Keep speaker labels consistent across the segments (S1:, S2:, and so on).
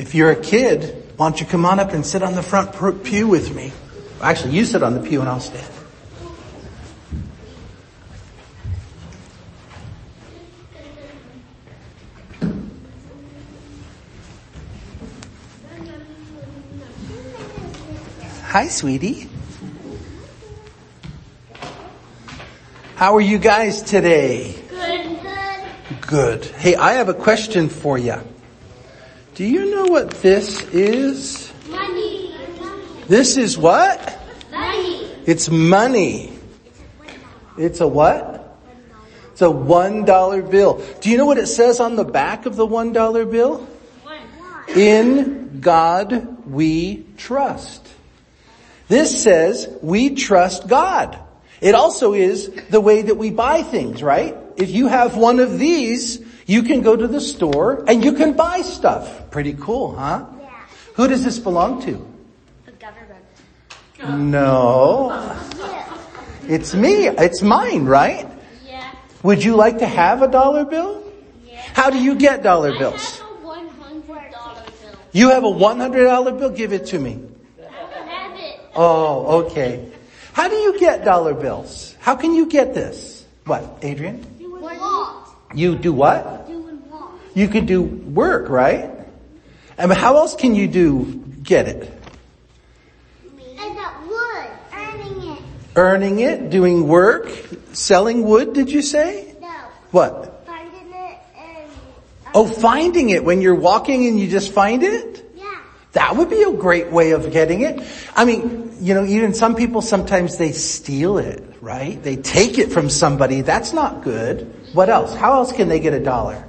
S1: If you're a kid, why don't you come on up and sit on the front pew with me? Actually, you sit on the pew and I'll stand. Hi, sweetie. How are you guys today?
S2: Good.
S1: Good. Hey, I have a question for you. Do you know what this is?
S2: Money.
S1: This is what?
S2: Money.
S1: It's money. It's a what? It's a one dollar bill. Do you know what it says on the back of the one dollar bill? In God we trust. This says we trust God. It also is the way that we buy things, right? If you have one of these, you can go to the store and you can buy stuff. Pretty cool, huh?
S2: Yeah.
S1: Who does this belong to?
S2: The government.
S1: No.
S2: Yeah.
S1: It's me. It's mine, right?
S2: Yeah.
S1: Would you like to have a dollar bill?
S2: Yeah.
S1: How do you get dollar
S2: I
S1: bills?
S2: have a one hundred dollar bill.
S1: You have a $100 bill? Give it to me.
S2: I have it.
S1: Oh, okay. How do you get dollar bills? How can you get this? What, Adrian? You do what? You can do work, right? And how else can you do get it?
S2: And that wood. Earning it.
S1: Earning it, doing work, selling wood, did you say?
S2: No.
S1: What?
S2: Finding it and.
S1: Oh, finding it when you're walking and you just find it?
S2: Yeah.
S1: That would be a great way of getting it. I mean, you know, even some people sometimes they steal it, right? They take it from somebody. That's not good. What else? How else can they get a dollar?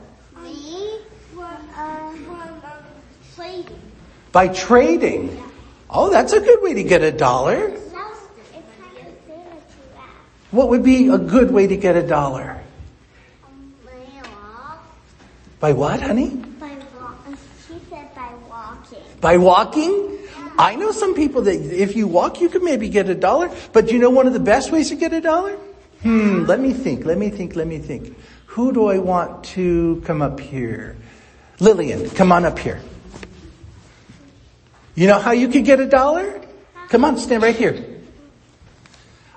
S1: By trading. Oh, that's a good way to get a dollar. What would be a good way to get a dollar?
S2: By
S1: what, honey?
S2: By walk. She said by walking.
S1: By walking? I know some people that if you walk, you could maybe get a dollar. But do you know one of the best ways to get a dollar? Hmm, let me think, let me think, let me think. Who do I want to come up here? Lillian, come on up here. You know how you could get a dollar? Come on, stand right here.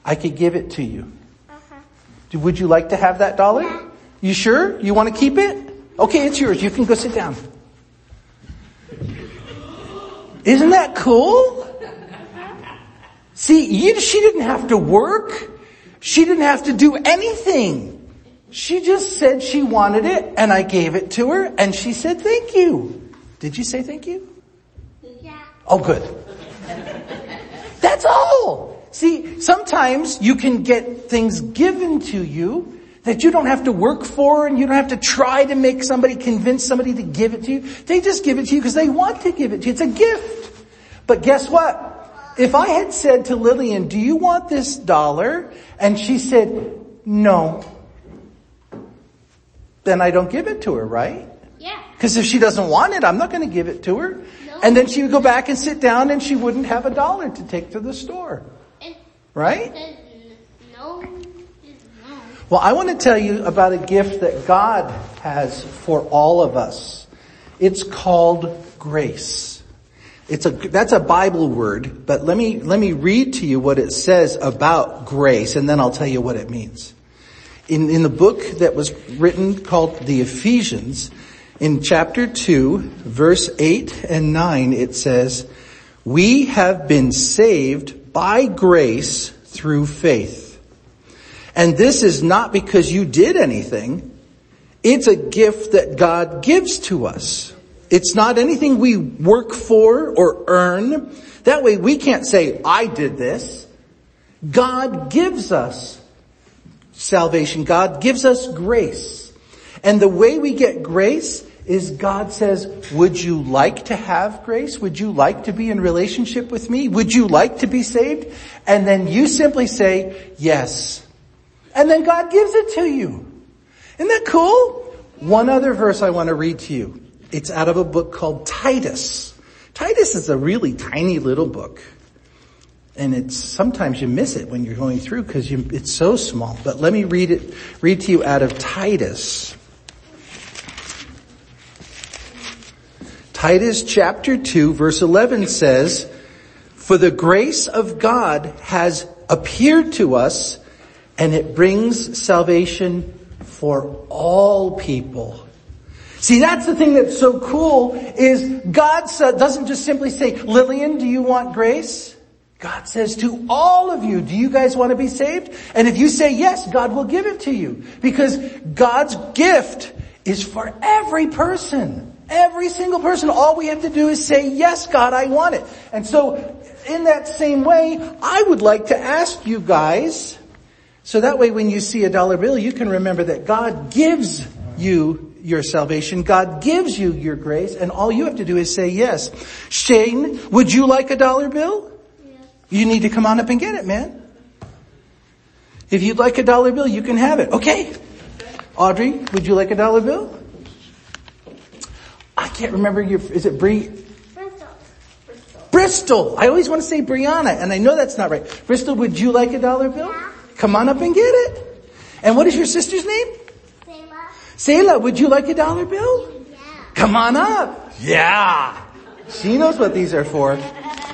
S1: I could give it to you.
S2: Uh-huh.
S1: Would you like to have that dollar?
S2: Yeah.
S1: You sure? You want to keep it? Okay, it's yours. You can go sit down. Isn't that cool? See, you, she didn't have to work. She didn't have to do anything. She just said she wanted it and I gave it to her and she said thank you. Did you say thank you?
S2: Yeah.
S1: Oh good. That's all. See, sometimes you can get things given to you that you don't have to work for and you don't have to try to make somebody convince somebody to give it to you. They just give it to you because they want to give it to you. It's a gift. But guess what? If I had said to Lillian, do you want this dollar? And she said, no. Then I don't give it to her, right?
S2: Yeah.
S1: Because if she doesn't want it, I'm not going to give it to her.
S2: No.
S1: And then she would go back and sit down and she wouldn't have a dollar to take to the store. Right?
S2: no no.
S1: Well, I want to tell you about a gift that God has for all of us. It's called grace. It's a, that's a Bible word, but let me, let me read to you what it says about grace and then I'll tell you what it means. In, in the book that was written called the Ephesians, in chapter 2, verse 8 and 9, it says, We have been saved by grace through faith. And this is not because you did anything. It's a gift that God gives to us. It's not anything we work for or earn. That way we can't say, I did this. God gives us salvation. God gives us grace. And the way we get grace is God says, would you like to have grace? Would you like to be in relationship with me? Would you like to be saved? And then you simply say, yes. And then God gives it to you. Isn't that cool? One other verse I want to read to you. It's out of a book called Titus. Titus is a really tiny little book. And it's, sometimes you miss it when you're going through because it's so small. But let me read it, read to you out of Titus. Titus chapter 2 verse 11 says, For the grace of God has appeared to us and it brings salvation for all people. See, that's the thing that's so cool is God doesn't just simply say, Lillian, do you want grace? God says to all of you, do you guys want to be saved? And if you say yes, God will give it to you. Because God's gift is for every person. Every single person. All we have to do is say, yes, God, I want it. And so, in that same way, I would like to ask you guys, so that way when you see a dollar bill, you can remember that God gives you your salvation. God gives you your grace and all you have to do is say yes. Shane, would you like a dollar bill?
S2: Yes.
S1: You need to come on up and get it, man. If you'd like a dollar bill, you can have it. Okay. Audrey, would you like a dollar bill? I can't remember your, is it Bree?
S2: Bristol.
S1: Bristol. I always want to say Brianna and I know that's not right. Bristol, would you like a dollar bill?
S2: Yeah.
S1: Come on up and get it. And what is your sister's name? Selah, would you like a dollar bill?
S2: Yeah.
S1: Come on up. Yeah. She knows what these are for.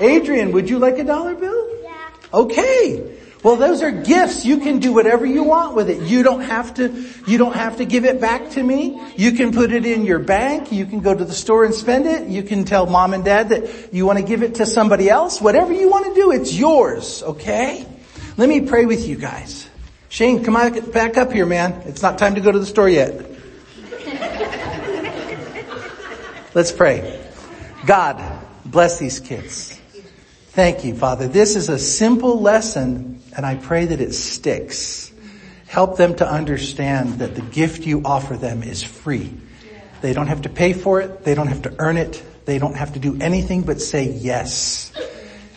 S1: Adrian, would you like a dollar bill?
S2: Yeah.
S1: Okay. Well, those are gifts. You can do whatever you want with it. You don't have to, you don't have to give it back to me. You can put it in your bank. You can go to the store and spend it. You can tell mom and dad that you want to give it to somebody else. Whatever you want to do, it's yours. Okay? Let me pray with you guys. Shane, come on back up here, man. It's not time to go to the store yet. Let's pray. God, bless these kids. Thank you, Father. This is a simple lesson and I pray that it sticks. Help them to understand that the gift you offer them is free. They don't have to pay for it. They don't have to earn it. They don't have to do anything but say yes.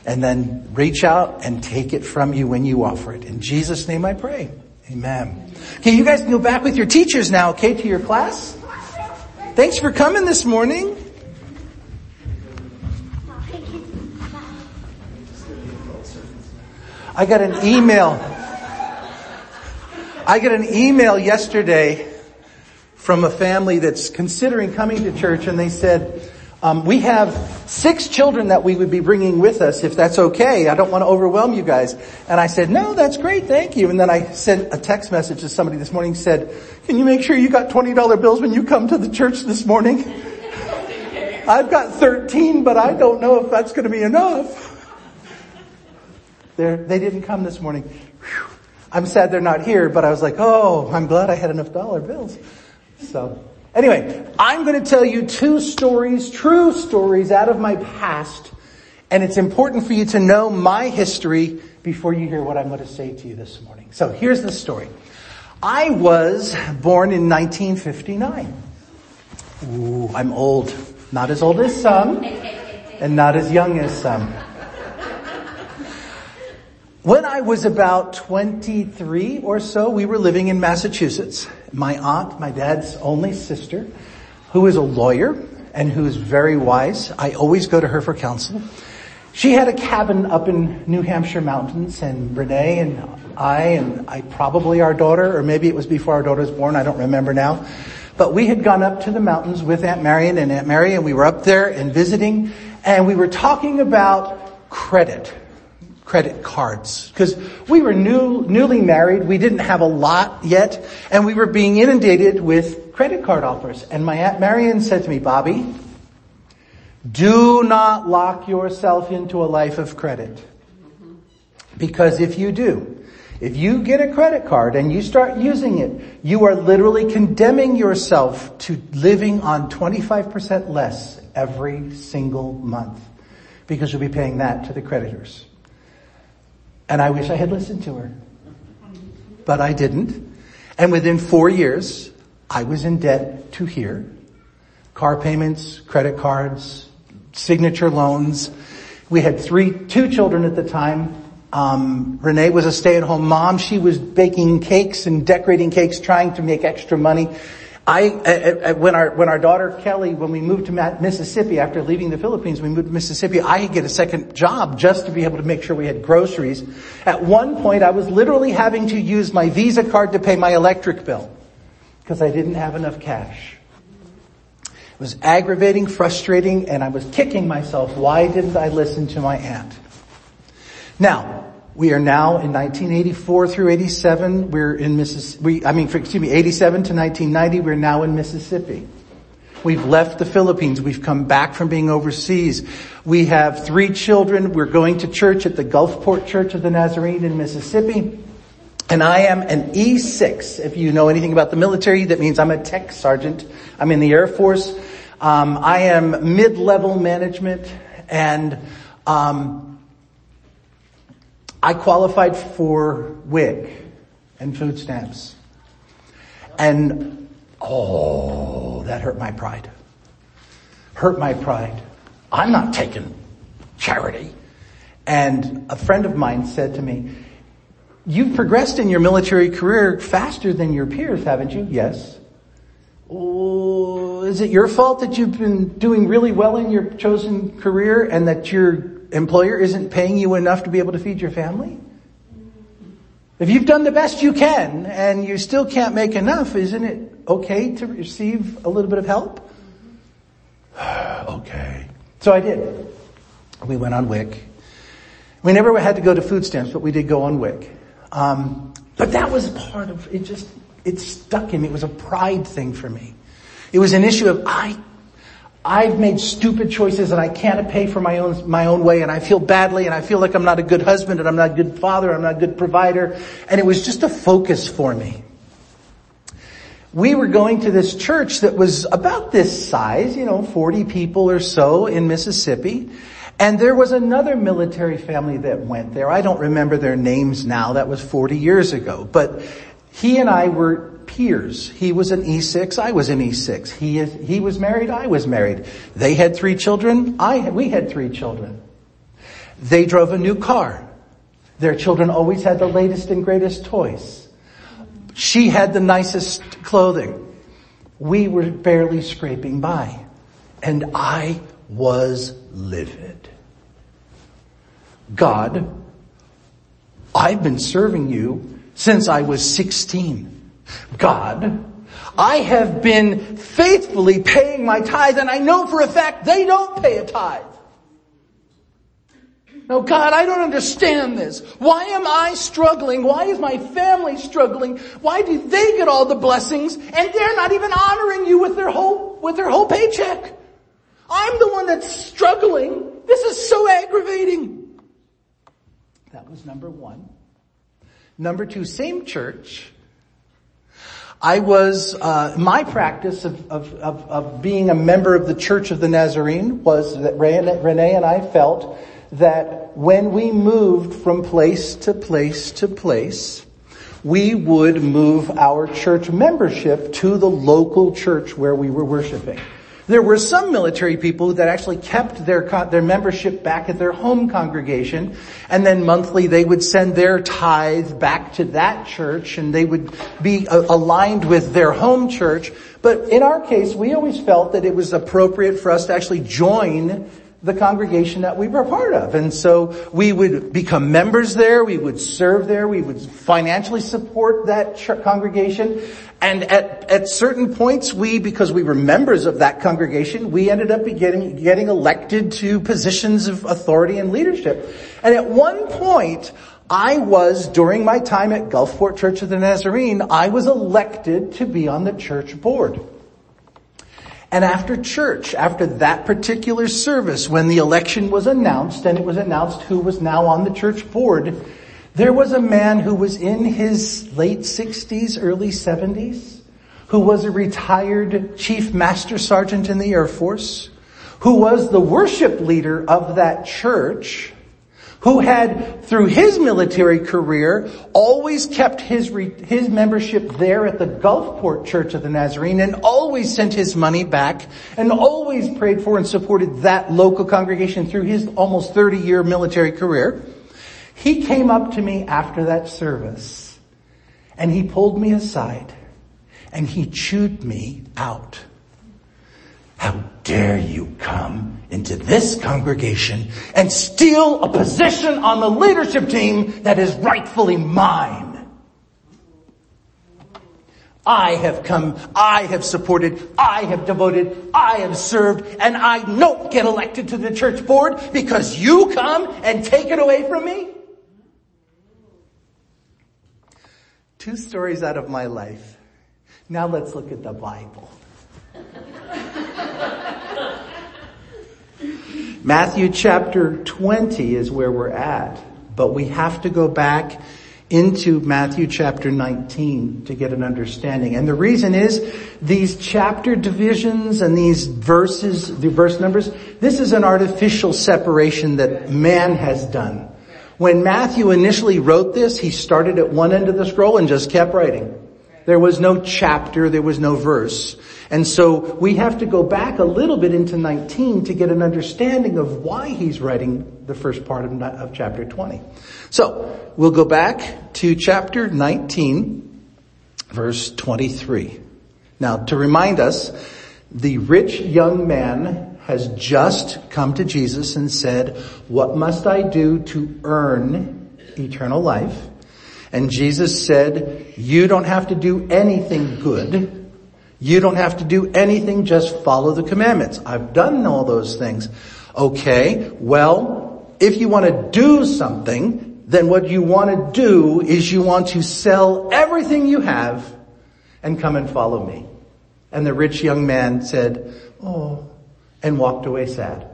S1: And then reach out and take it from you when you offer it. In Jesus' name I pray. Amen. Okay, you guys can go back with your teachers now, okay, to your class. Thanks for coming this morning. I got an email. I got an email yesterday from a family that's considering coming to church and they said, um, we have six children that we would be bringing with us if that's okay. I don't want to overwhelm you guys. And I said, no, that's great. Thank you. And then I sent a text message to somebody this morning said, can you make sure you got $20 bills when you come to the church this morning? I've got 13, but I don't know if that's going to be enough. They're, they didn't come this morning. Whew. I'm sad they're not here, but I was like, oh, I'm glad I had enough dollar bills. So anyway, I'm going to tell you two stories, true stories out of my past. And it's important for you to know my history before you hear what I'm going to say to you this morning. So here's the story. I was born in 1959. Ooh, I'm old. Not as old as some, and not as young as some. When I was about 23 or so, we were living in Massachusetts. My aunt, my dad's only sister, who is a lawyer and who's very wise, I always go to her for counsel. She had a cabin up in New Hampshire mountains and Renee and I and I probably our daughter, or maybe it was before our daughter was born, I don't remember now. But we had gone up to the mountains with Aunt Marion and Aunt Mary and we were up there and visiting and we were talking about credit credit cards because we were new, newly married. We didn't have a lot yet and we were being inundated with credit card offers. And my aunt Marion said to me, Bobby, do not lock yourself into a life of credit. Because if you do, if you get a credit card and you start using it, you are literally condemning yourself to living on 25% less every single month because you'll be paying that to the creditors. And I wish I had listened to her. But I didn't. And within four years, I was in debt to here. Car payments, credit cards, signature loans. We had three, two children at the time. Um, Renee was a stay-at-home mom. She was baking cakes and decorating cakes, trying to make extra money. I, when our, when our daughter Kelly, when we moved to Mississippi after leaving the Philippines, we moved to Mississippi, I had get a second job just to be able to make sure we had groceries. At one point, I was literally having to use my Visa card to pay my electric bill because I didn't have enough cash. It was aggravating, frustrating, and I was kicking myself. Why didn't I listen to my aunt? Now, we are now in 1984 through 87. We're in Mississippi. I mean, excuse me, 87 to 1990. We're now in Mississippi. We've left the Philippines. We've come back from being overseas. We have three children. We're going to church at the Gulfport Church of the Nazarene in Mississippi. And I am an E6. If you know anything about the military, that means I'm a tech sergeant. I'm in the Air Force. Um, I am mid-level management and um, I qualified for WIC and food stamps. And oh, that hurt my pride. Hurt my pride. I'm not taking charity. And a friend of mine said to me, You've progressed in your military career faster than your peers, haven't you? Yes. Oh, is it your fault that you've been doing really well in your chosen career and that your employer isn't paying you enough to be able to feed your family? If you've done the best you can and you still can't make enough, isn't it okay to receive a little bit of help? okay. So I did. We went on WIC. We never had to go to food stamps, but we did go on WIC. Um, but that was part of it. Just it stuck in me. It was a pride thing for me. It was an issue of I. I've made stupid choices and I can't pay for my own, my own way and I feel badly and I feel like I'm not a good husband and I'm not a good father, and I'm not a good provider. And it was just a focus for me. We were going to this church that was about this size, you know, 40 people or so in Mississippi. And there was another military family that went there. I don't remember their names now. That was 40 years ago. But he and I were peers. He was an E6, I was an E6. He, he was married, I was married. They had three children, I, we had three children. They drove a new car. Their children always had the latest and greatest toys. She had the nicest clothing. We were barely scraping by. And I was livid. God, I've been serving you since I was 16. God, I have been faithfully paying my tithe and I know for a fact they don't pay a tithe. No, God, I don't understand this. Why am I struggling? Why is my family struggling? Why do they get all the blessings and they're not even honoring you with their whole, with their whole paycheck? I'm the one that's struggling. This is so aggravating. That was number one. Number two, same church. I was, uh, my practice of, of, of, of, being a member of the Church of the Nazarene was that Renee and I felt that when we moved from place to place to place, we would move our church membership to the local church where we were worshiping. There were some military people that actually kept their, their membership back at their home congregation and then monthly they would send their tithe back to that church and they would be uh, aligned with their home church. But in our case, we always felt that it was appropriate for us to actually join the congregation that we were part of. And so we would become members there, we would serve there, we would financially support that congregation. And at, at certain points we, because we were members of that congregation, we ended up getting, getting elected to positions of authority and leadership. And at one point, I was, during my time at Gulfport Church of the Nazarene, I was elected to be on the church board. And after church, after that particular service, when the election was announced and it was announced who was now on the church board, there was a man who was in his late 60s, early 70s, who was a retired chief master sergeant in the Air Force, who was the worship leader of that church, who had, through his military career, always kept his, re- his membership there at the Gulfport Church of the Nazarene and always sent his money back and always prayed for and supported that local congregation through his almost 30 year military career. He came up to me after that service and he pulled me aside and he chewed me out. How dare you come into this congregation and steal a position on the leadership team that is rightfully mine? I have come, I have supported, I have devoted, I have served, and I don't get elected to the church board because you come and take it away from me? Two stories out of my life. Now let's look at the Bible. Matthew chapter 20 is where we're at, but we have to go back into Matthew chapter 19 to get an understanding. And the reason is these chapter divisions and these verses, the verse numbers, this is an artificial separation that man has done. When Matthew initially wrote this, he started at one end of the scroll and just kept writing. There was no chapter, there was no verse. And so we have to go back a little bit into 19 to get an understanding of why he's writing the first part of, of chapter 20. So we'll go back to chapter 19, verse 23. Now to remind us, the rich young man has just come to Jesus and said, what must I do to earn eternal life? And Jesus said, you don't have to do anything good. You don't have to do anything, just follow the commandments. I've done all those things. Okay, well, if you want to do something, then what you want to do is you want to sell everything you have and come and follow me. And the rich young man said, oh, and walked away sad.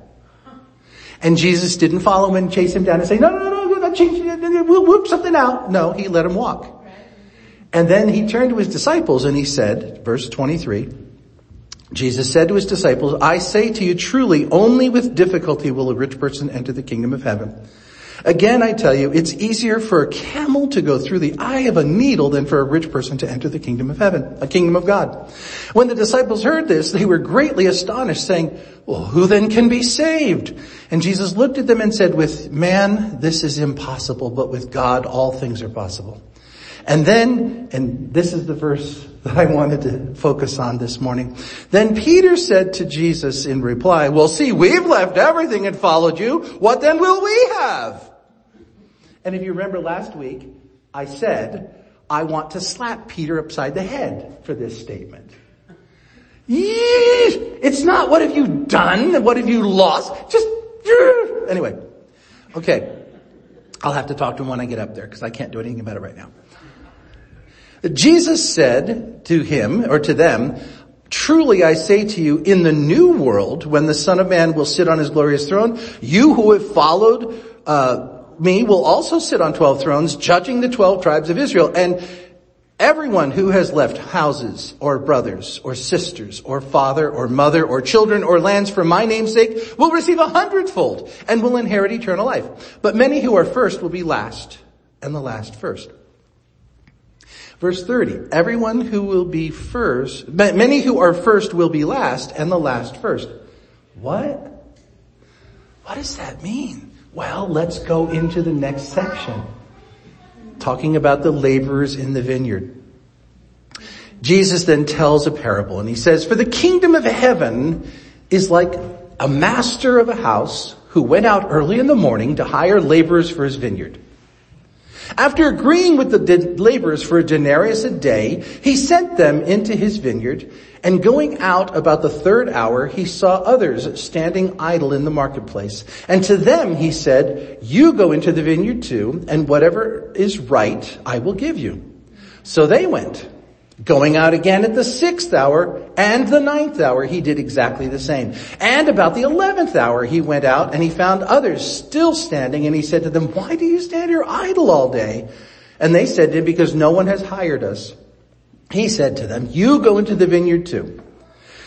S1: And Jesus didn't follow him and chase him down and say, no, no, no, we'll whoop something out. No, he let him walk. And then he turned to his disciples and he said, verse 23, Jesus said to his disciples, I say to you truly, only with difficulty will a rich person enter the kingdom of heaven. Again, I tell you, it's easier for a camel to go through the eye of a needle than for a rich person to enter the kingdom of heaven, a kingdom of God. When the disciples heard this, they were greatly astonished, saying, well, who then can be saved? And Jesus looked at them and said, with man, this is impossible, but with God, all things are possible. And then, and this is the verse that I wanted to focus on this morning. Then Peter said to Jesus in reply, well see, we've left everything and followed you. What then will we have? And if you remember last week, I said, I want to slap Peter upside the head for this statement. It's not what have you done? What have you lost? Just, anyway. Okay. I'll have to talk to him when I get up there because I can't do anything about it right now. Jesus said to him or to them, Truly I say to you, in the new world, when the Son of Man will sit on his glorious throne, you who have followed uh, me will also sit on 12 thrones, judging the 12 tribes of Israel. And everyone who has left houses or brothers or sisters or father or mother or children or lands for my name's sake will receive a hundredfold and will inherit eternal life. But many who are first will be last and the last first. Verse 30, everyone who will be first, many who are first will be last and the last first. What? What does that mean? Well, let's go into the next section. Talking about the laborers in the vineyard. Jesus then tells a parable and he says, for the kingdom of heaven is like a master of a house who went out early in the morning to hire laborers for his vineyard. After agreeing with the laborers for a denarius a day, he sent them into his vineyard and going out about the third hour, he saw others standing idle in the marketplace. And to them he said, you go into the vineyard too, and whatever is right, I will give you. So they went. Going out again at the sixth hour and the ninth hour, he did exactly the same. And about the eleventh hour, he went out and he found others still standing and he said to them, why do you stand here idle all day? And they said to him, because no one has hired us. He said to them, you go into the vineyard too.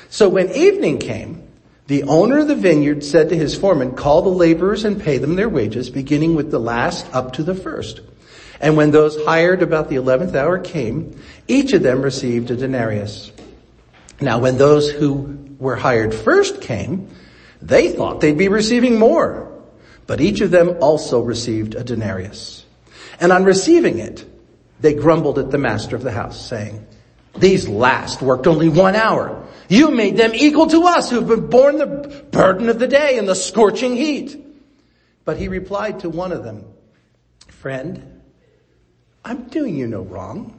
S1: So when evening came, the owner of the vineyard said to his foreman, call the laborers and pay them their wages, beginning with the last up to the first. And when those hired about the eleventh hour came, each of them received a denarius. Now when those who were hired first came, they thought they'd be receiving more, but each of them also received a denarius. And on receiving it, they grumbled at the master of the house, saying, these last worked only one hour. You made them equal to us who have been borne the burden of the day and the scorching heat. But he replied to one of them, friend, I'm doing you no wrong.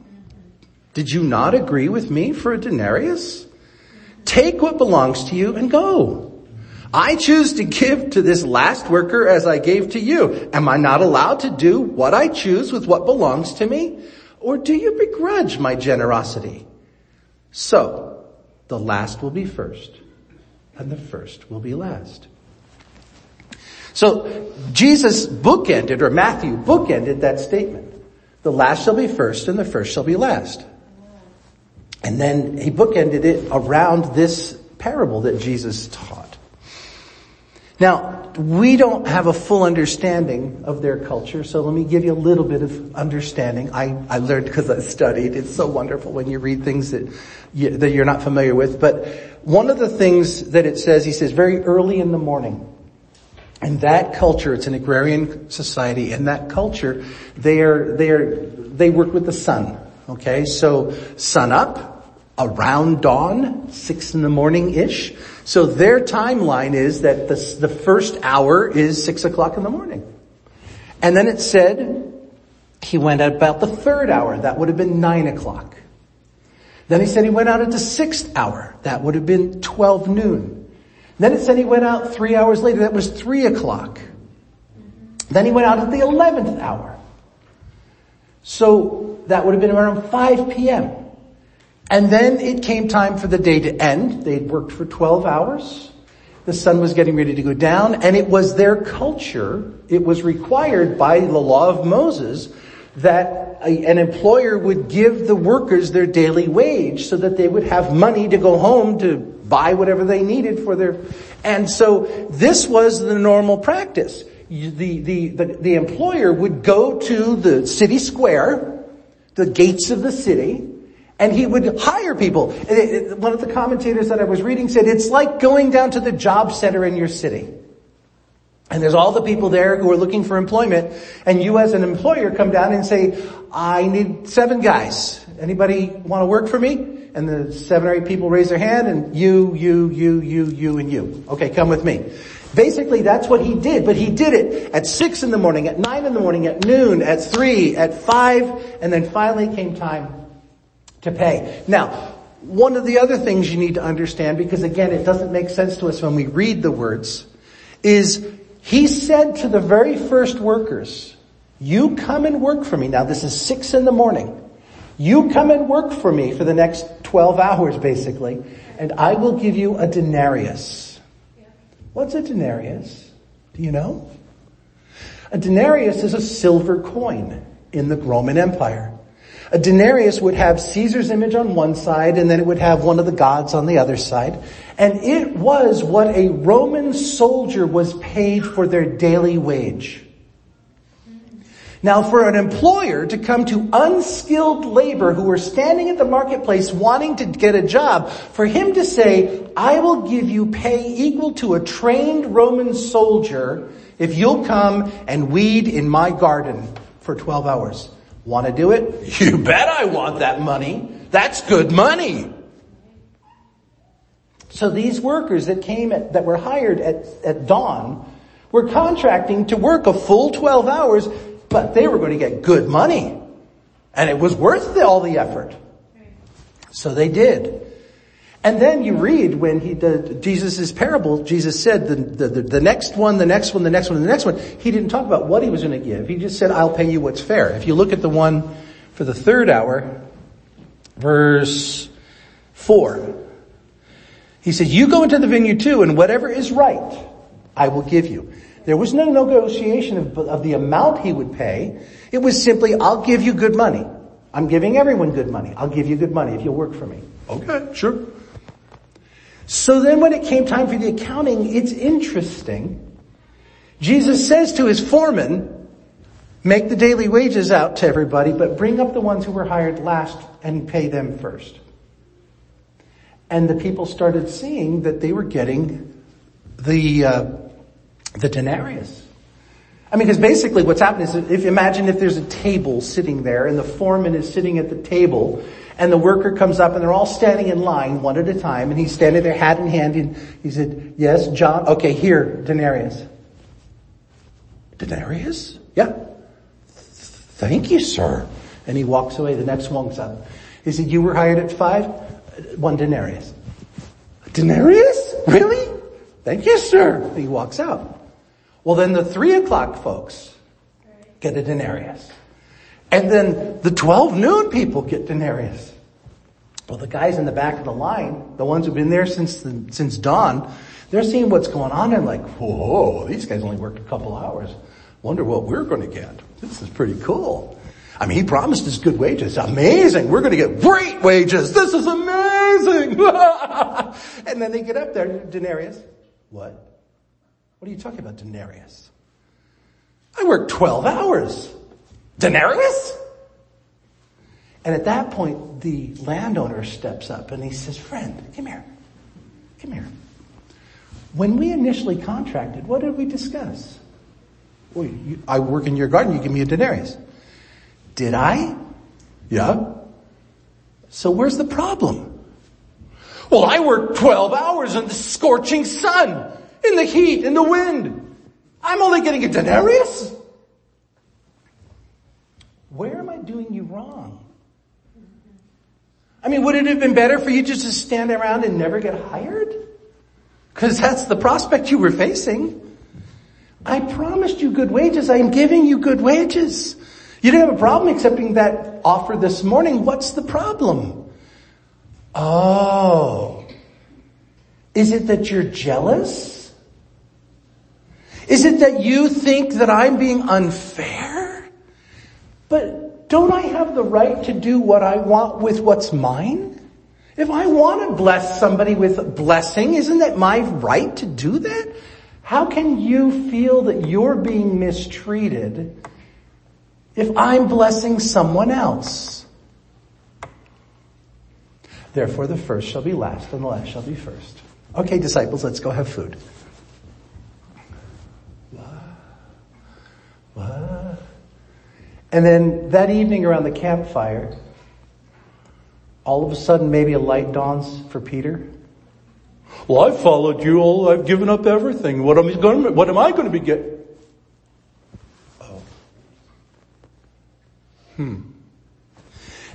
S1: Did you not agree with me for a denarius? Take what belongs to you and go. I choose to give to this last worker as I gave to you. Am I not allowed to do what I choose with what belongs to me? Or do you begrudge my generosity? So, the last will be first, and the first will be last. So, Jesus bookended, or Matthew bookended that statement. The last shall be first, and the first shall be last. And then he bookended it around this parable that Jesus taught. Now, we don't have a full understanding of their culture, so let me give you a little bit of understanding. I, I learned because I studied. It's so wonderful when you read things that, you, that you're not familiar with. But one of the things that it says, he says, very early in the morning. And that culture, it's an agrarian society, and that culture, they are, they are, they work with the sun. Okay, so sun up, around dawn, six in the morning-ish. So their timeline is that the, the first hour is six o'clock in the morning. And then it said he went out about the third hour. That would have been nine o'clock. Then he said he went out at the sixth hour. That would have been 12 noon. Then it said he went out three hours later. That was three o'clock. Then he went out at the 11th hour. So that would have been around 5 p.m. And then it came time for the day to end. They'd worked for 12 hours. The sun was getting ready to go down and it was their culture. It was required by the law of Moses that a, an employer would give the workers their daily wage so that they would have money to go home to buy whatever they needed for their, and so this was the normal practice. The, the, the, the employer would go to the city square, the gates of the city, and he would hire people. One of the commentators that I was reading said, it's like going down to the job center in your city. And there's all the people there who are looking for employment, and you as an employer come down and say, I need seven guys. Anybody want to work for me? And the seven or eight people raise their hand, and you, you, you, you, you, and you. Okay, come with me. Basically, that's what he did, but he did it at six in the morning, at nine in the morning, at noon, at three, at five, and then finally came time to pay. Now, one of the other things you need to understand, because again, it doesn't make sense to us when we read the words, is he said to the very first workers, you come and work for me. Now this is six in the morning. You come and work for me for the next 12 hours basically, and I will give you a denarius. What's a denarius? Do you know? A denarius is a silver coin in the Roman Empire. A denarius would have Caesar's image on one side and then it would have one of the gods on the other side. And it was what a Roman soldier was paid for their daily wage. Now for an employer to come to unskilled labor who were standing at the marketplace wanting to get a job, for him to say, I will give you pay equal to a trained Roman soldier if you'll come and weed in my garden for 12 hours. Want to do it? You bet I want that money. That's good money. So these workers that came at, that were hired at, at dawn were contracting to work a full 12 hours, but they were going to get good money. And it was worth all the effort. So they did. And then you read when he did Jesus' parable, Jesus said the, the, the, next one, the next one, the next one, the next one. He didn't talk about what he was going to give. He just said, I'll pay you what's fair. If you look at the one for the third hour, verse four, he said, you go into the vineyard too and whatever is right, I will give you. There was no negotiation of, of the amount he would pay. It was simply, I'll give you good money. I'm giving everyone good money. I'll give you good money if you'll work for me. Okay, sure. So then when it came time for the accounting, it's interesting. Jesus says to his foreman, make the daily wages out to everybody, but bring up the ones who were hired last and pay them first. And the people started seeing that they were getting the, uh, the denarius. I mean, because basically what's happening is if imagine if there's a table sitting there and the foreman is sitting at the table and the worker comes up and they're all standing in line one at a time and he's standing there hat in hand and he said, yes, John, okay, here, denarius. Denarius? Yeah. Thank you, sir. And he walks away, the next one up. He said, you were hired at five? Uh, one denarius. Denarius? Really? Thank you, sir. He walks out. Well, then the three o'clock folks get a denarius. And then the 12 noon people get denarius. Well, the guys in the back of the line, the ones who've been there since the, since dawn, they're seeing what's going on and like, whoa, these guys only worked a couple hours. Wonder what we're going to get. This is pretty cool. I mean, he promised us good wages. Amazing. We're going to get great wages. This is amazing. and then they get up there, denarius. What? What are you talking about, denarius? I worked 12 hours. Denarius? And at that point, the landowner steps up and he says, friend, come here. Come here. When we initially contracted, what did we discuss? Well, you, I work in your garden, you give me a denarius. Did I? Yeah. So where's the problem? Well, I work 12 hours in the scorching sun, in the heat, in the wind. I'm only getting a denarius? Doing you wrong? I mean, would it have been better for you just to stand around and never get hired? Because that's the prospect you were facing. I promised you good wages. I am giving you good wages. You didn't have a problem accepting that offer this morning. What's the problem? Oh. Is it that you're jealous? Is it that you think that I'm being unfair? But don't I have the right to do what I want with what's mine? If I want to bless somebody with blessing, isn't that my right to do that? How can you feel that you're being mistreated if I'm blessing someone else. Therefore the first shall be last and the last shall be first. Okay, disciples, let's go have food. And then that evening around the campfire, all of a sudden maybe a light dawns for Peter. Well, I've followed you all. I've given up everything. What am I going to, what am I going to be getting? Oh. Hmm.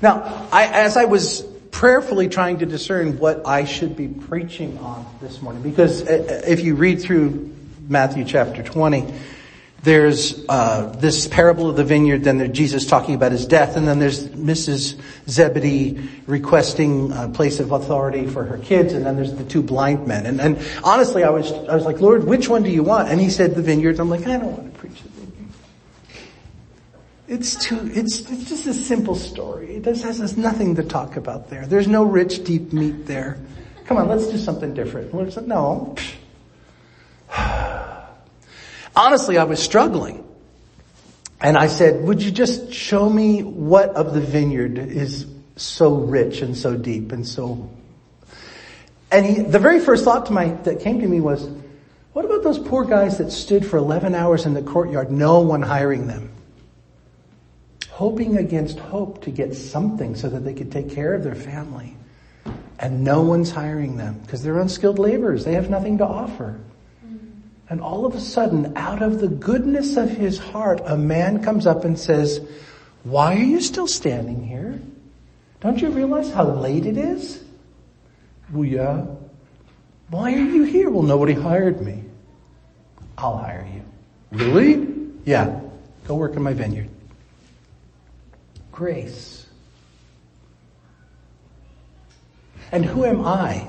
S1: Now, I, as I was prayerfully trying to discern what I should be preaching on this morning, because uh, if you read through Matthew chapter 20, there's uh, this parable of the vineyard, then there's Jesus talking about his death, and then there's Mrs. Zebedee requesting a place of authority for her kids, and then there's the two blind men. And, and honestly, I was I was like, Lord, which one do you want? And he said the vineyard. I'm like, I don't want to preach the vineyard. it's too, it's, it's just a simple story. It has, has nothing to talk about there. There's no rich, deep meat there. Come on, let's do something different. Lord said, no. Honestly, I was struggling. And I said, would you just show me what of the vineyard is so rich and so deep and so, and he, the very first thought to my, that came to me was, what about those poor guys that stood for 11 hours in the courtyard, no one hiring them? hoping against hope to get something so that they could take care of their family. And no one's hiring them because they're unskilled laborers. They have nothing to offer. And all of a sudden, out of the goodness of his heart, a man comes up and says, why are you still standing here? Don't you realize how late it is? Well, yeah. Why are you here? Well, nobody hired me. I'll hire you. Really? Yeah. Go work in my vineyard grace. And who am I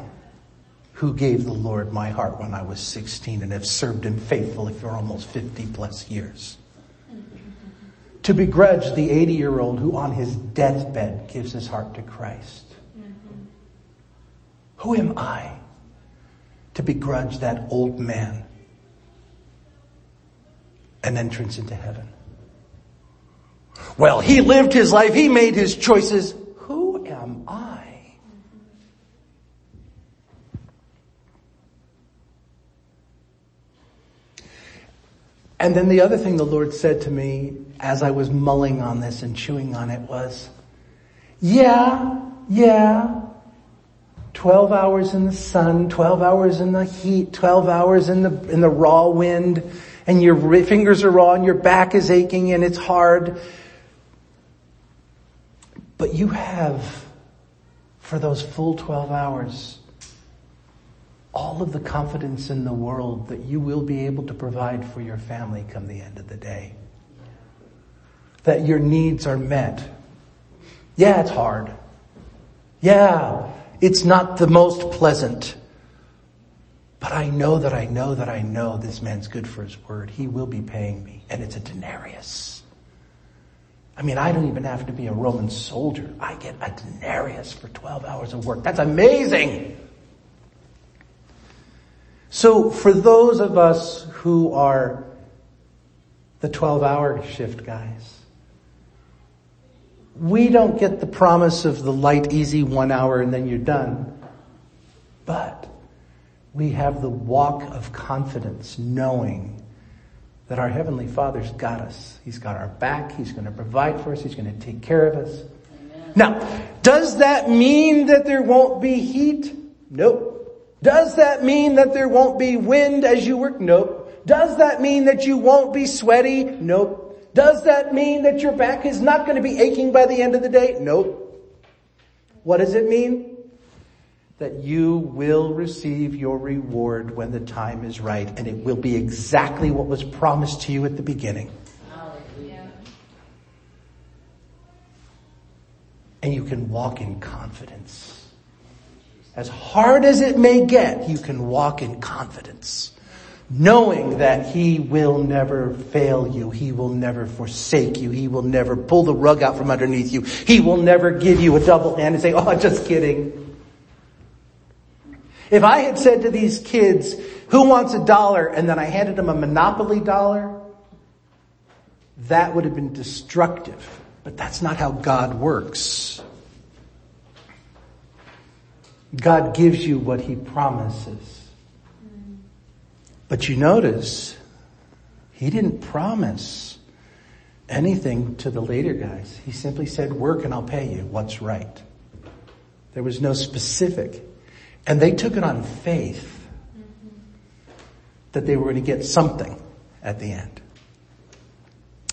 S1: who gave the Lord my heart when I was 16 and have served him faithfully for almost 50 plus years? To begrudge the 80 year old who on his deathbed gives his heart to Christ. Who am I to begrudge that old man an entrance into heaven? Well, he lived his life. He made his choices. Who am I? And then the other thing the Lord said to me as I was mulling on this and chewing on it was, yeah, yeah, 12 hours in the sun, 12 hours in the heat, 12 hours in the, in the raw wind, and your fingers are raw and your back is aching and it's hard. But you have for those full 12 hours all of the confidence in the world that you will be able to provide for your family come the end of the day. That your needs are met. Yeah, it's hard. Yeah, it's not the most pleasant. But I know that I know that I know this man's good for his word. He will be paying me. And it's a denarius. I mean, I don't even have to be a Roman soldier. I get a denarius for 12 hours of work. That's amazing. So for those of us who are the 12 hour shift guys, we don't get the promise of the light, easy one hour and then you're done. But we have the walk of confidence knowing that our Heavenly Father's got us. He's got our back. He's going to provide for us. He's going to take care of us. Amen. Now, does that mean that there won't be heat? Nope. Does that mean that there won't be wind as you work? Nope. Does that mean that you won't be sweaty? Nope. Does that mean that your back is not going to be aching by the end of the day? Nope. What does it mean? That you will receive your reward when the time is right and it will be exactly what was promised to you at the beginning. And you can walk in confidence. As hard as it may get, you can walk in confidence. Knowing that He will never fail you. He will never forsake you. He will never pull the rug out from underneath you. He will never give you a double hand and say, oh, I'm just kidding. If I had said to these kids, who wants a dollar? And then I handed them a monopoly dollar, that would have been destructive. But that's not how God works. God gives you what he promises. But you notice, he didn't promise anything to the later guys. He simply said, work and I'll pay you what's right. There was no specific. And they took it on faith that they were going to get something at the end.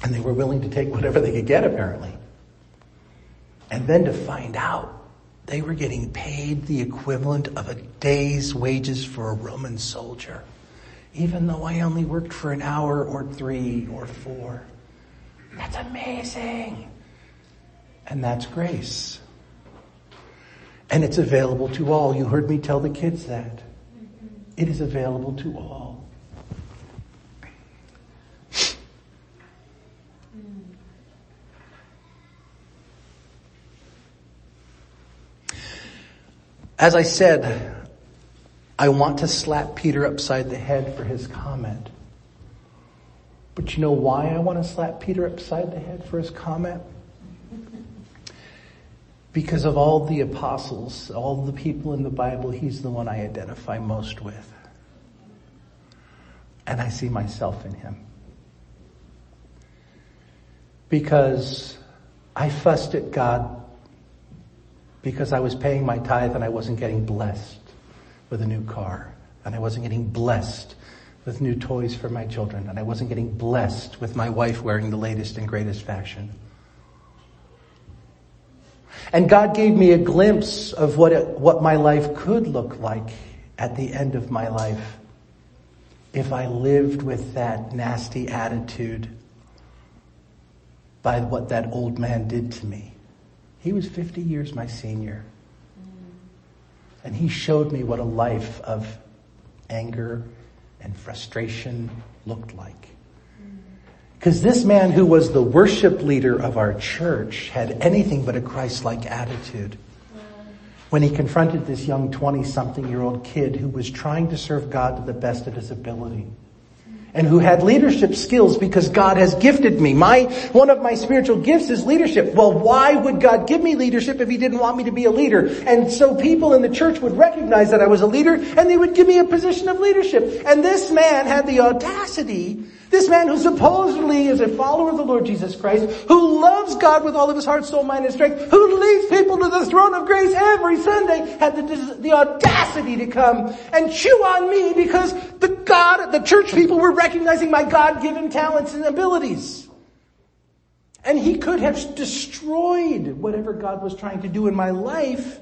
S1: And they were willing to take whatever they could get apparently. And then to find out they were getting paid the equivalent of a day's wages for a Roman soldier, even though I only worked for an hour or three or four. That's amazing. And that's grace. And it's available to all. You heard me tell the kids that. It is available to all. As I said, I want to slap Peter upside the head for his comment. But you know why I want to slap Peter upside the head for his comment? Because of all the apostles, all the people in the Bible, he's the one I identify most with. And I see myself in him. Because I fussed at God because I was paying my tithe and I wasn't getting blessed with a new car and I wasn't getting blessed with new toys for my children and I wasn't getting blessed with my wife wearing the latest and greatest fashion. And God gave me a glimpse of what it, what my life could look like at the end of my life if I lived with that nasty attitude by what that old man did to me. He was 50 years my senior. And he showed me what a life of anger and frustration looked like. Because this man who was the worship leader of our church had anything but a Christ-like attitude. When he confronted this young 20 something year old kid who was trying to serve God to the best of his ability and who had leadership skills because God has gifted me. My, one of my spiritual gifts is leadership. Well, why would God give me leadership if he didn't want me to be a leader? And so people in the church would recognize that I was a leader and they would give me a position of leadership. And this man had the audacity this man who supposedly is a follower of the Lord Jesus Christ, who loves God with all of his heart, soul, mind, and strength, who leads people to the throne of grace every Sunday, had the, the audacity to come and chew on me because the God, the church people were recognizing my God-given talents and abilities. And he could have destroyed whatever God was trying to do in my life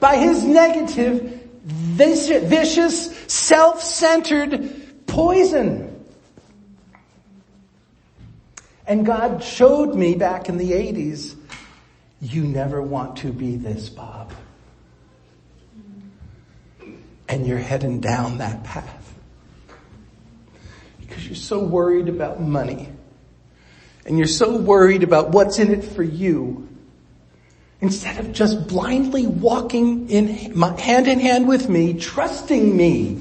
S1: by his negative, vicious, self-centered poison. And God showed me back in the 80s, you never want to be this, Bob. And you're heading down that path. Because you're so worried about money. And you're so worried about what's in it for you Instead of just blindly walking in hand in hand with me, trusting me,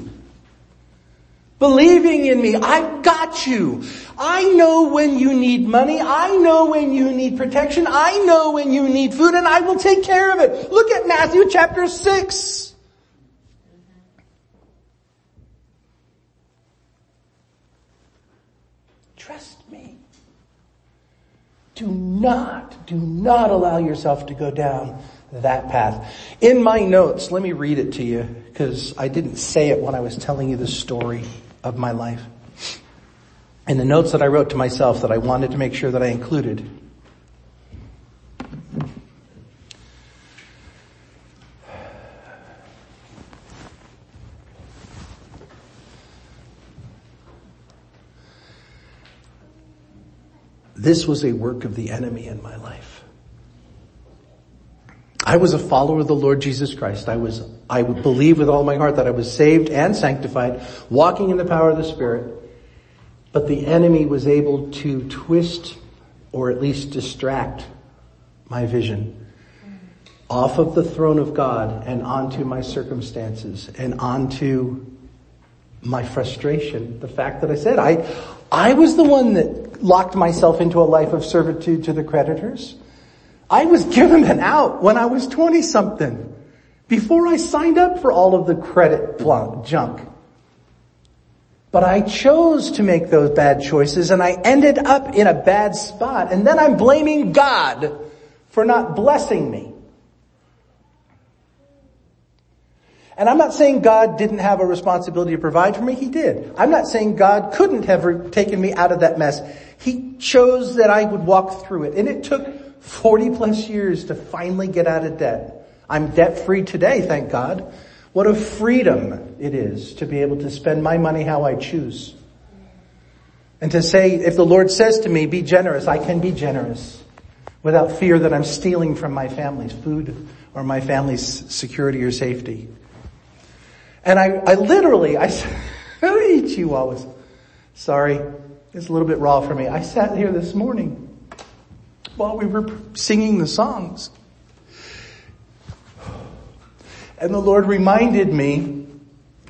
S1: believing in me, I've got you. I know when you need money. I know when you need protection. I know when you need food and I will take care of it. Look at Matthew chapter 6. Trust me. Do not, do not allow yourself to go down that path. In my notes, let me read it to you because I didn't say it when I was telling you the story of my life. And the notes that I wrote to myself that I wanted to make sure that I included, This was a work of the enemy in my life. I was a follower of the Lord Jesus Christ. I was, I would believe with all my heart that I was saved and sanctified, walking in the power of the Spirit. But the enemy was able to twist or at least distract my vision off of the throne of God and onto my circumstances and onto my frustration. The fact that I said, I, I was the one that locked myself into a life of servitude to the creditors. I was given an out when I was 20 something before I signed up for all of the credit junk. But I chose to make those bad choices and I ended up in a bad spot and then I'm blaming God for not blessing me. And I'm not saying God didn't have a responsibility to provide for me. He did. I'm not saying God couldn't have taken me out of that mess. He chose that I would walk through it. And it took 40 plus years to finally get out of debt. I'm debt free today, thank God. What a freedom it is to be able to spend my money how I choose. And to say, if the Lord says to me, be generous, I can be generous without fear that I'm stealing from my family's food or my family's security or safety. And I, I literally, I said, Chihuahuas. Sorry, it's a little bit raw for me. I sat here this morning while we were singing the songs. And the Lord reminded me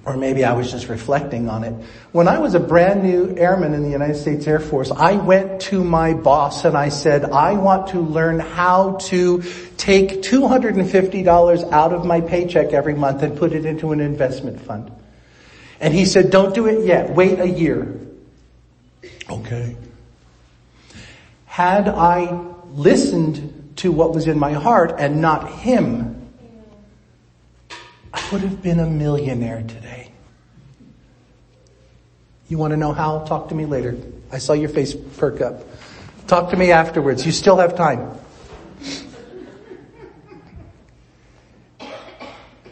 S1: or maybe I was just reflecting on it. When I was a brand new airman in the United States Air Force, I went to my boss and I said, I want to learn how to take $250 out of my paycheck every month and put it into an investment fund. And he said, don't do it yet. Wait a year. Okay. Had I listened to what was in my heart and not him, I would have been a millionaire today. You want to know how? Talk to me later. I saw your face perk up. Talk to me afterwards. You still have time.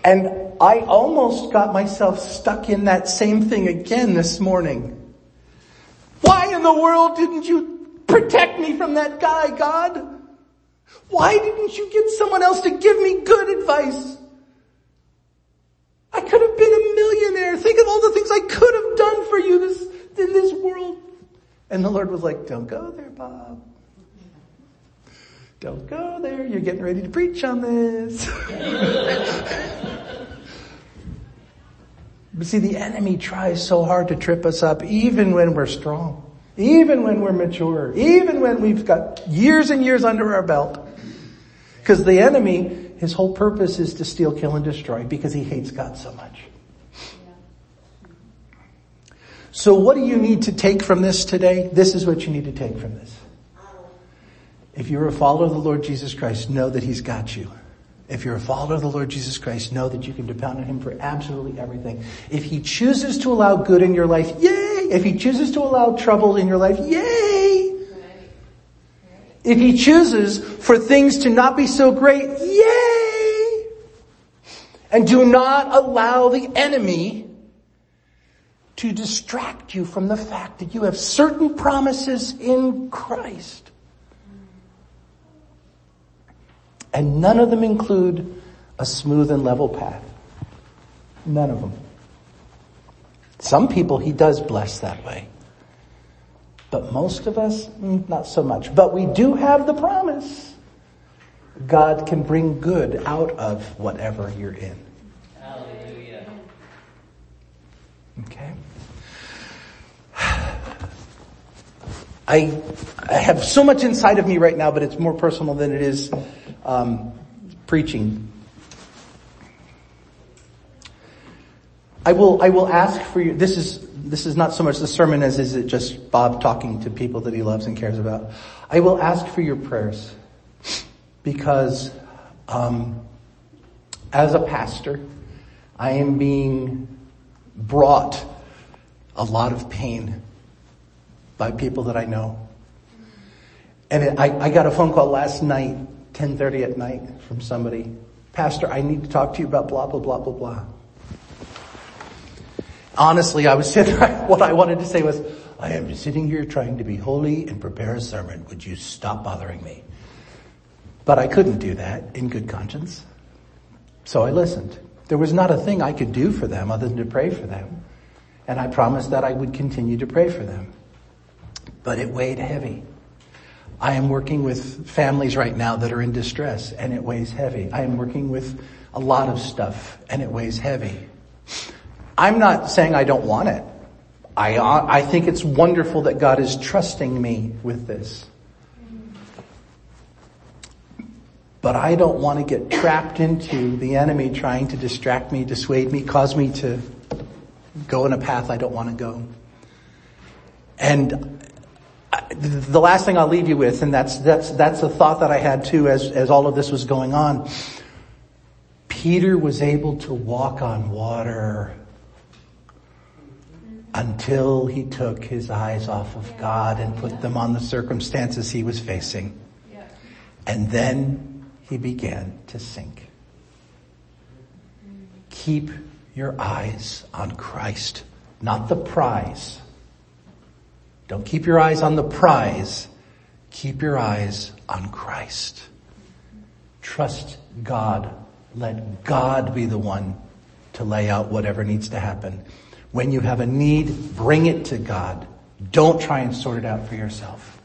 S1: And I almost got myself stuck in that same thing again this morning. Why in the world didn't you protect me from that guy, God? Why didn't you get someone else to give me good advice? I could have been a millionaire. Think of all the things I could have done for you this, in this world. And the Lord was like, don't go there, Bob. Don't go there. You're getting ready to preach on this. but see, the enemy tries so hard to trip us up even when we're strong, even when we're mature, even when we've got years and years under our belt. Because the enemy his whole purpose is to steal, kill, and destroy because he hates God so much. So what do you need to take from this today? This is what you need to take from this. If you're a follower of the Lord Jesus Christ, know that He's got you. If you're a follower of the Lord Jesus Christ, know that you can depend on Him for absolutely everything. If He chooses to allow good in your life, yay! If He chooses to allow trouble in your life, yay! If He chooses for things to not be so great, yay! And do not allow the enemy to distract you from the fact that you have certain promises in Christ. And none of them include a smooth and level path. None of them. Some people he does bless that way. But most of us, mm, not so much. But we do have the promise. God can bring good out of whatever you're in.
S3: Hallelujah.
S1: Okay. I, I have so much inside of me right now, but it's more personal than it is um, preaching. I will, I will ask for you, this is, this is not so much the sermon as is it just Bob talking to people that he loves and cares about. I will ask for your prayers because, um, as a pastor, I am being brought a lot of pain by people that I know. And it, I, I got a phone call last night, 1030 at night from somebody. Pastor, I need to talk to you about blah, blah, blah, blah, blah. Honestly, I was sitting, what I wanted to say was, I am sitting here trying to be holy and prepare a sermon. Would you stop bothering me? But I couldn't do that in good conscience. So I listened. There was not a thing I could do for them other than to pray for them. And I promised that I would continue to pray for them. But it weighed heavy. I am working with families right now that are in distress and it weighs heavy. I am working with a lot of stuff and it weighs heavy. I'm not saying I don't want it. I, I think it's wonderful that God is trusting me with this. But I don't want to get trapped into the enemy trying to distract me, dissuade me, cause me to go in a path I don't want to go. And the last thing I'll leave you with, and that's, that's, that's a thought that I had too as, as all of this was going on. Peter was able to walk on water until he took his eyes off of God and put them on the circumstances he was facing. And then he began to sink. Keep your eyes on Christ, not the prize. Don't keep your eyes on the prize. Keep your eyes on Christ. Trust God. Let God be the one to lay out whatever needs to happen. When you have a need, bring it to God. Don't try and sort it out for yourself.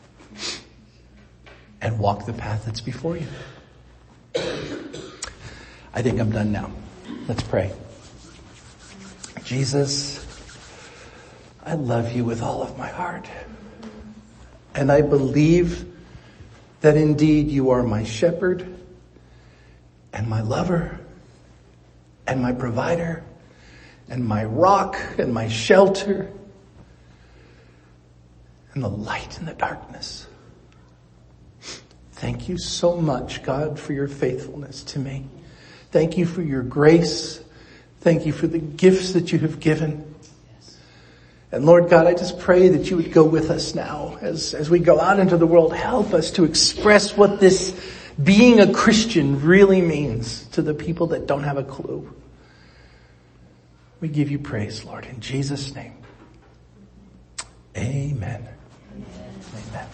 S1: And walk the path that's before you. I think I'm done now. Let's pray. Jesus, I love you with all of my heart. And I believe that indeed you are my shepherd and my lover and my provider and my rock and my shelter and the light in the darkness. Thank you so much, God, for your faithfulness to me. Thank you for your grace. Thank you for the gifts that you have given. And Lord God, I just pray that you would go with us now as, as we go out into the world. Help us to express what this being a Christian really means to the people that don't have a clue. We give you praise, Lord, in Jesus' name. Amen. Amen. Amen.